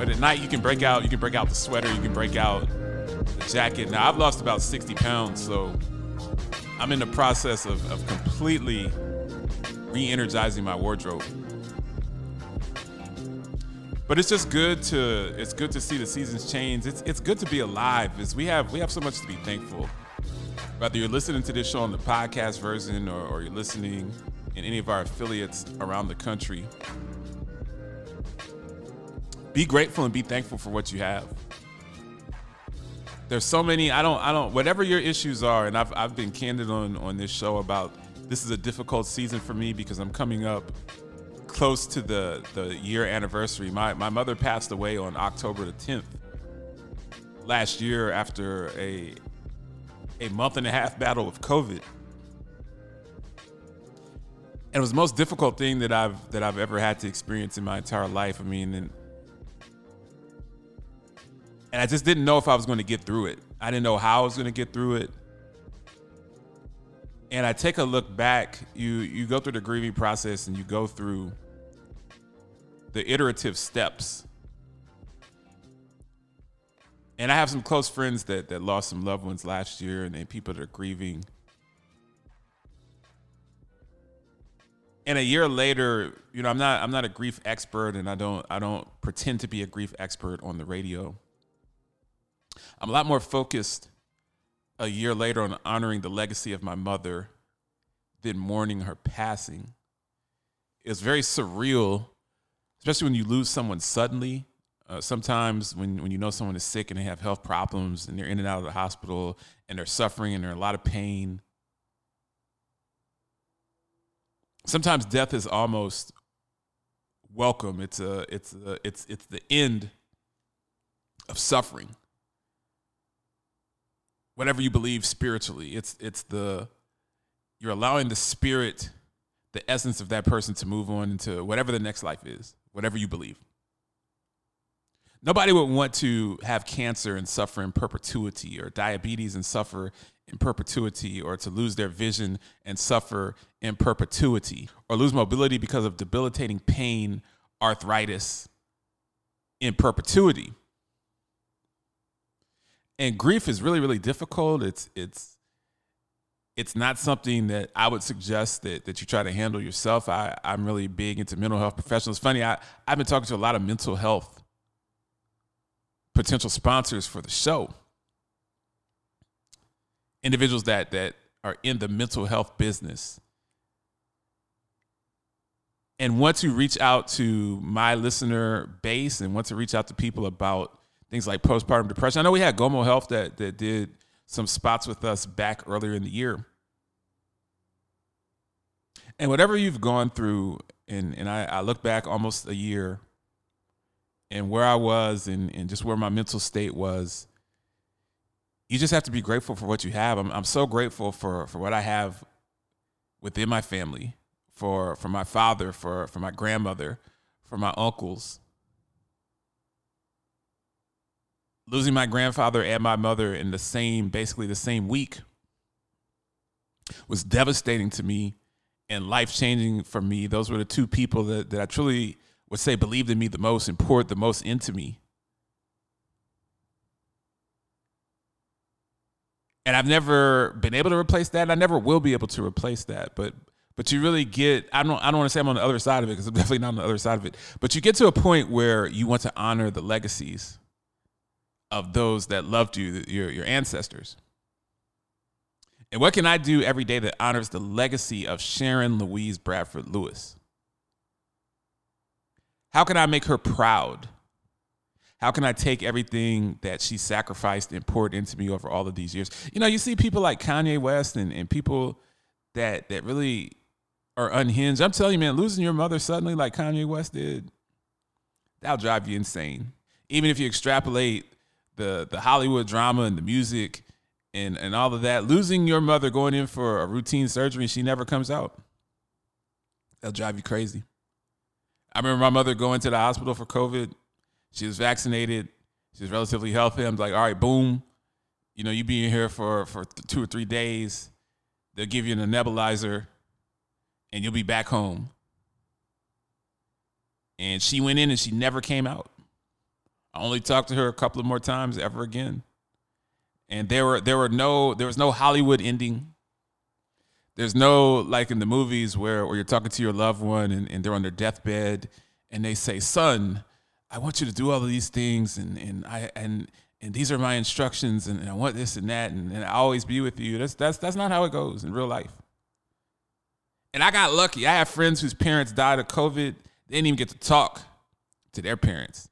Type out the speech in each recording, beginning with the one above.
But at night you can break out, you can break out the sweater, you can break out the jacket. Now I've lost about 60 pounds, so I'm in the process of, of completely re-energizing my wardrobe. But it's just good to it's good to see the seasons change. It's it's good to be alive. Is we have we have so much to be thankful. Whether you're listening to this show on the podcast version or, or you're listening in any of our affiliates around the country, be grateful and be thankful for what you have. There's so many. I don't. I don't. Whatever your issues are, and I've I've been candid on on this show about this is a difficult season for me because I'm coming up close to the the year anniversary. My my mother passed away on October the 10th last year after a a month and a half battle with COVID. And it was the most difficult thing that I've that I've ever had to experience in my entire life. I mean, and and I just didn't know if I was going to get through it. I didn't know how I was going to get through it. And I take a look back, you you go through the grieving process and you go through the iterative steps. And I have some close friends that that lost some loved ones last year and then people that are grieving. And a year later, you know, I'm not I'm not a grief expert and I don't I don't pretend to be a grief expert on the radio. I'm a lot more focused a year later on honoring the legacy of my mother than mourning her passing. It's very surreal, especially when you lose someone suddenly. Uh, sometimes when, when you know someone is sick and they have health problems and they're in and out of the hospital and they're suffering and they're in a lot of pain. Sometimes death is almost welcome. It's a it's a, it's it's the end of suffering whatever you believe spiritually. It's it's the you're allowing the spirit, the essence of that person to move on into whatever the next life is, whatever you believe. Nobody would want to have cancer and suffer in perpetuity, or diabetes and suffer in perpetuity, or to lose their vision and suffer in perpetuity, or lose mobility because of debilitating pain, arthritis in perpetuity and grief is really really difficult. It's it's it's not something that i would suggest that, that you try to handle yourself. I, i'm really big into mental health professionals. Funny I, i've been talking to a lot of mental health potential sponsors for the show. Individuals that that are in the mental health business. And want to reach out to my listener base and want to reach out to people about things like postpartum depression. I know we had Gomo Health that that did some spots with us back earlier in the year. And whatever you've gone through, and and I, I look back almost a year and where I was and, and just where my mental state was, you just have to be grateful for what you have. I'm I'm so grateful for for what I have within my family, for for my father, for for my grandmother, for my uncles, losing my grandfather and my mother in the same, basically the same week, was devastating to me and life changing for me. Those were the two people that, that I truly would say believed in me the most and poured the most into me. And I've never been able to replace that. And I never will be able to replace that. But but you really get I don't I don't want to say I'm on the other side of it because I'm definitely not on the other side of it. But you get to a point where you want to honor the legacies of those that loved you, your, your ancestors. And what can I do every day that honors the legacy of Sharon Louise Bradford Lewis? How can I make her proud? How can I take everything that she sacrificed and poured into me over all of these years? You know, you see people like Kanye West and, and people that that really are unhinged. I'm telling you, man, losing your mother suddenly like Kanye West did, that'll drive you insane. Even if you extrapolate the the Hollywood drama and the music and and all of that, losing your mother going in for a routine surgery and she never comes out, that'll drive you crazy. I remember my mother going to the hospital for COVID. She was vaccinated. She was relatively healthy. I'm like, all right, boom. You know, you be in here for for two or three days. They'll give you an nebulizer, and you'll be back home. And she went in and she never came out. I only talked to her a couple of more times ever again. And there were there were no there was no Hollywood ending. There's no like in the movies where, where you're talking to your loved one and, and they're on their deathbed and they say, Son, I want you to do all of these things and, and I and and these are my instructions and, and I want this and that and, and I always be with you. That's that's that's not how it goes in real life. And I got lucky. I have friends whose parents died of COVID. They didn't even get to talk to their parents.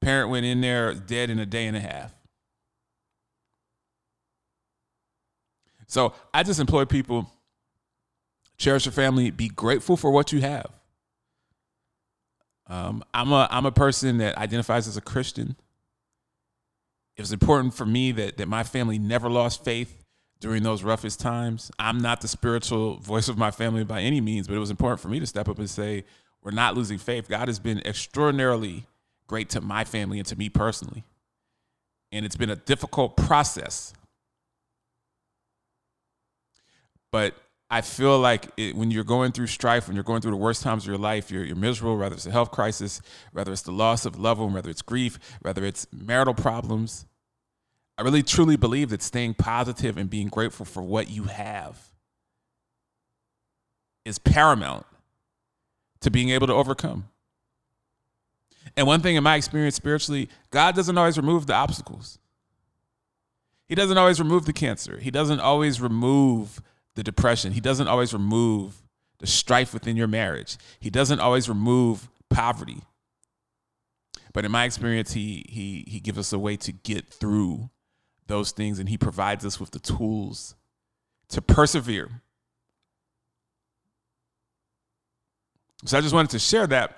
Parent went in there dead in a day and a half. So I just employ people cherish your family, be grateful for what you have. Um, I'm a I'm a person that identifies as a Christian. It was important for me that that my family never lost faith during those roughest times. I'm not the spiritual voice of my family by any means, but it was important for me to step up and say, we're not losing faith. God has been extraordinarily great to my family and to me personally. And it's been a difficult process. But I feel like it, when you're going through strife, when you're going through the worst times of your life, you're, you're miserable, whether it's a health crisis, whether it's the loss of one, whether it's grief, whether it's marital problems. I really truly believe that staying positive and being grateful for what you have is paramount to being able to overcome. And one thing in my experience spiritually, God doesn't always remove the obstacles. He doesn't always remove the cancer. He doesn't always remove the depression. He doesn't always remove the strife within your marriage. He doesn't always remove poverty. But in my experience, he he he gives us a way to get through those things and he provides us with the tools to persevere. So I just wanted to share that.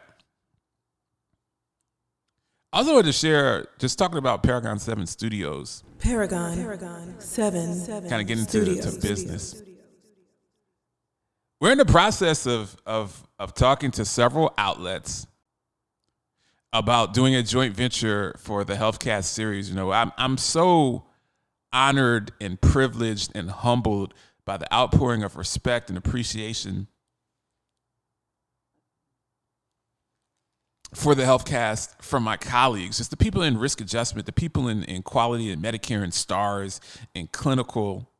I also wanted to share just talking about Paragon 7 Studios. Paragon, Paragon 7. Kind of getting into to business. We're in the process of, of, of talking to several outlets about doing a joint venture for the Healthcast series. You know, I'm, I'm so honored and privileged and humbled by the outpouring of respect and appreciation for the Healthcast from my colleagues, just the people in risk adjustment, the people in, in quality and Medicare and stars and clinical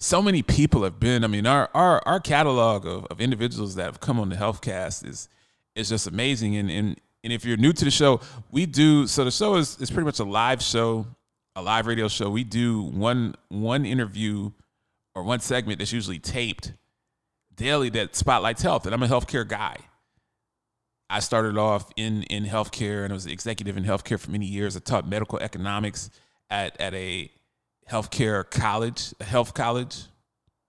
so many people have been. I mean, our our our catalog of, of individuals that have come on the Healthcast is is just amazing. And and and if you're new to the show, we do so the show is is pretty much a live show, a live radio show. We do one one interview or one segment that's usually taped daily that spotlights health. And I'm a healthcare guy. I started off in in healthcare and I was executive in healthcare for many years. I taught medical economics at at a healthcare college, a health college,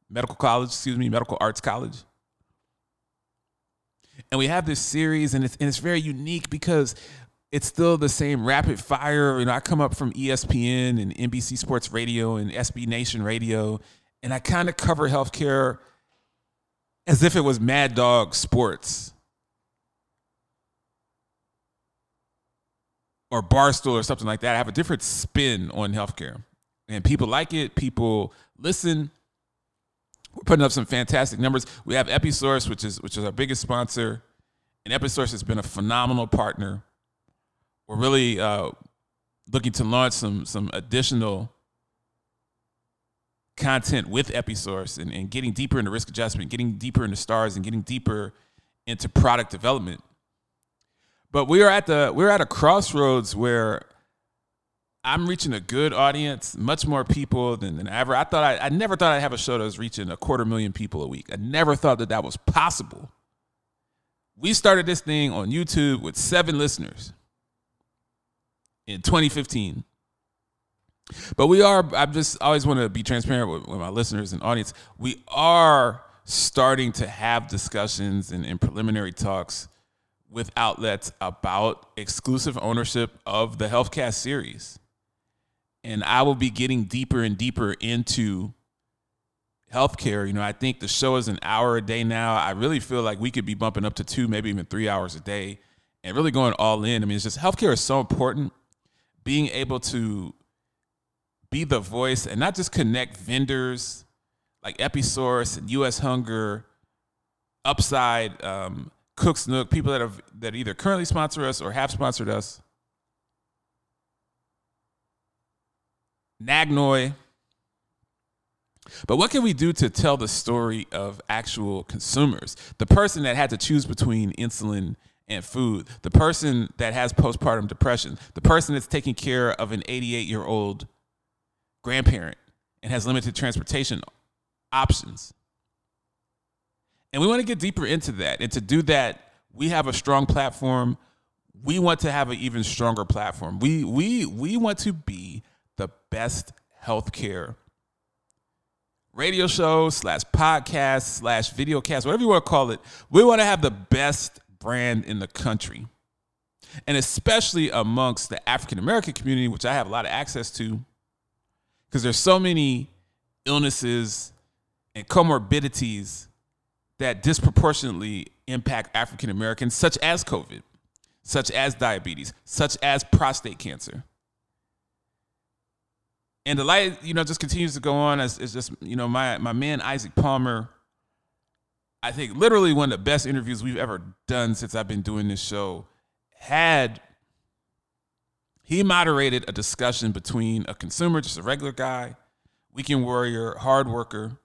medical college, excuse me, medical arts college. And we have this series, and it's, and it's very unique because it's still the same rapid fire. You know, I come up from ESPN and NBC Sports Radio and SB Nation Radio, and I kind of cover healthcare as if it was Mad Dog Sports or Barstool or something like that. Have a different spin on healthcare and people like it. People listen. We're putting up some fantastic numbers. We have Episource, which is which is our biggest sponsor, and Episource has been a phenomenal partner. We're really uh, looking to launch some some additional content with Episource and, and getting deeper into risk adjustment, getting deeper into stars, and getting deeper into product development. But we are at the we're at a crossroads where I'm reaching a good audience, much more people than, than ever. I thought I, I never thought I'd have a show that was reaching a quarter million people a week. I never thought that that was possible. We started this thing on YouTube with seven listeners. in 2015. But we are, I just always want to be transparent with, with my listeners and audience. We are starting to have discussions and, and preliminary talks with outlets about exclusive ownership of the Healthcast series. And I will be getting deeper and deeper into healthcare. You know, I think the show is an hour a day now. I really feel like we could be bumping up to two, maybe even three hours a day and really going all in. I mean, it's just healthcare is so important. Being able to be the voice and not just connect vendors like Episource and US Hunger, Upside, um, Cook's Nook, people that have that either currently sponsor us or have sponsored us. Nagnoi. But what can we do to tell the story of actual consumers? The person that had to choose between insulin and food, the person that has postpartum depression, the person that's taking care of an 88 year old grandparent and has limited transportation options. And we want to get deeper into that. And to do that, we have a strong platform. We want to have an even stronger platform. We we we want to be the best healthcare radio show slash podcast slash video cast, whatever you want to call it. We want to have the best brand in the country. And especially amongst the African American community, which I have a lot of access to, because there's so many illnesses and comorbidities that disproportionately impact African Americans, such as COVID, such as diabetes, such as prostate cancer. And the light, you know, just continues to go on as, as just, you know, my, my man Isaac Palmer, I think literally one of the best interviews we've ever done since I've been doing this show, had he moderated a discussion between a consumer, just a regular guy, weekend warrior, hard worker,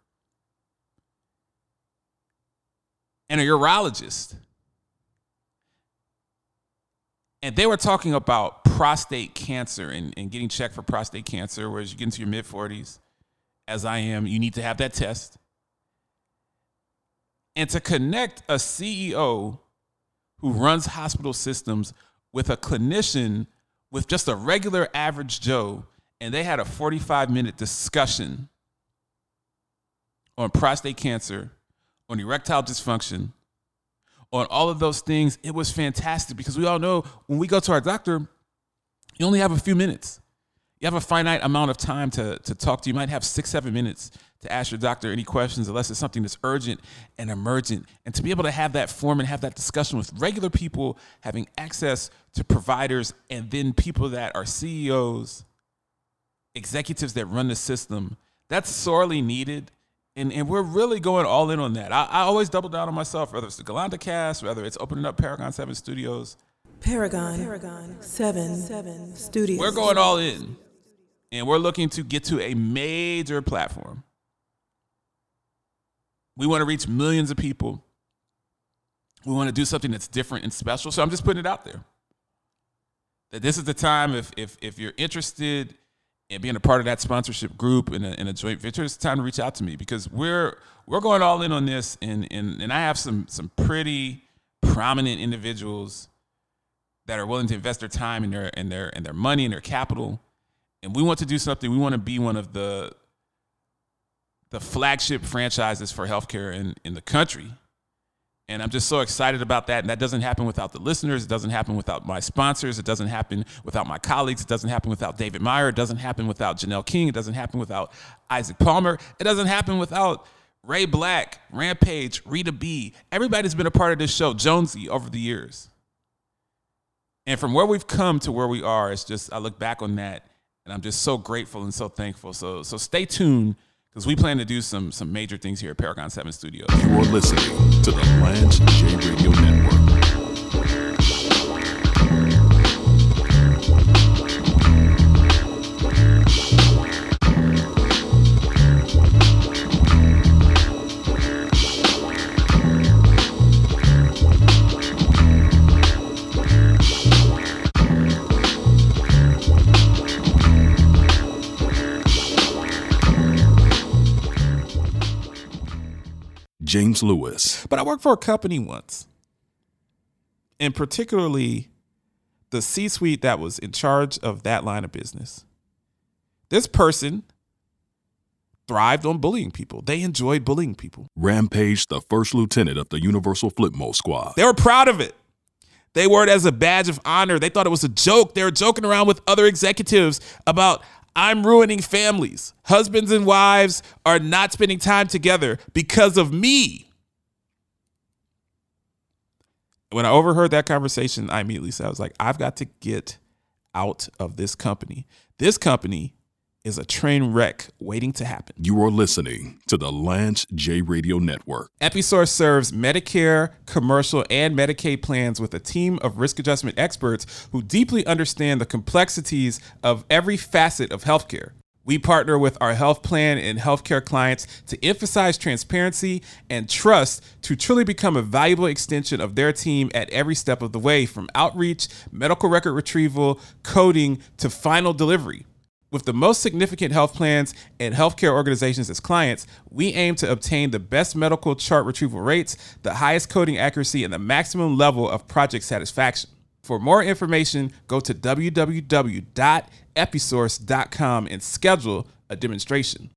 and a urologist. And they were talking about prostate cancer and, and getting checked for prostate cancer, whereas you get into your mid 40s, as I am, you need to have that test. And to connect a CEO who runs hospital systems with a clinician with just a regular average Joe, and they had a 45 minute discussion on prostate cancer on erectile dysfunction, on all of those things. It was fantastic because we all know when we go to our doctor, you only have a few minutes. You have a finite amount of time to, to talk to. You might have six, seven minutes to ask your doctor any questions, unless it's something that's urgent and emergent. And to be able to have that form and have that discussion with regular people, having access to providers, and then people that are CEOs, executives that run the system, that's sorely needed and, and we're really going all in on that. I, I always double down on myself, whether it's the Galanda cast, whether it's opening up Paragon 7 Studios. Paragon, Paragon 7, 7 Studios. We're going all in. And we're looking to get to a major platform. We want to reach millions of people. We want to do something that's different and special. So I'm just putting it out there. That this is the time if if if you're interested and being a part of that sponsorship group and a, a, joint venture, it's time to reach out to me because we're we're going all in on this, and and and I have some some pretty prominent individuals that are willing to invest their time and their and their and their money and their capital, and we want to do something. We want to be one of the the flagship franchises for healthcare in in the country and I'm just so excited about that. And that doesn't happen without the listeners. It doesn't happen without my sponsors. It doesn't happen without my colleagues. It doesn't happen without David Meyer. It doesn't happen without Janelle King. It doesn't happen without Isaac Palmer. It doesn't happen without Ray Black, Rampage, Rita B. Everybody's been a part of this show, Jonesy, over the years. And from where we've come to where we are, it's just, I look back on that and I'm just so grateful and so thankful. So, so stay tuned because we plan to do some some major things here at Paragon 7 Studios. You're listening to the Lance J Radio Network. James Lewis. But I worked for a company once, and particularly the C suite that was in charge of that line of business. This person thrived on bullying people. They enjoyed bullying people. Rampage, the first lieutenant of the Universal Flipmo Squad. They were proud of it. They wore it as a badge of honor. They thought it was a joke. They were joking around with other executives about I'm ruining families. Husbands and wives are not spending time together because of me. When I overheard that conversation, I immediately said, I was like, I've got to get out of this company. This company is a train wreck waiting to happen. You are listening to the Lance J Radio Network. Episource serves Medicare, commercial, and Medicaid plans with a team of risk adjustment experts who deeply understand the complexities of every facet of healthcare. We partner with our health plan and healthcare clients to emphasize transparency and trust to truly become a valuable extension of their team at every step of the way, from outreach, medical record retrieval, coding, to final delivery. With the most significant health plans and healthcare organizations as clients, we aim to obtain the best medical chart retrieval rates, the highest coding accuracy, and the maximum level of project satisfaction. For more information, go to www.episource.com and schedule a demonstration.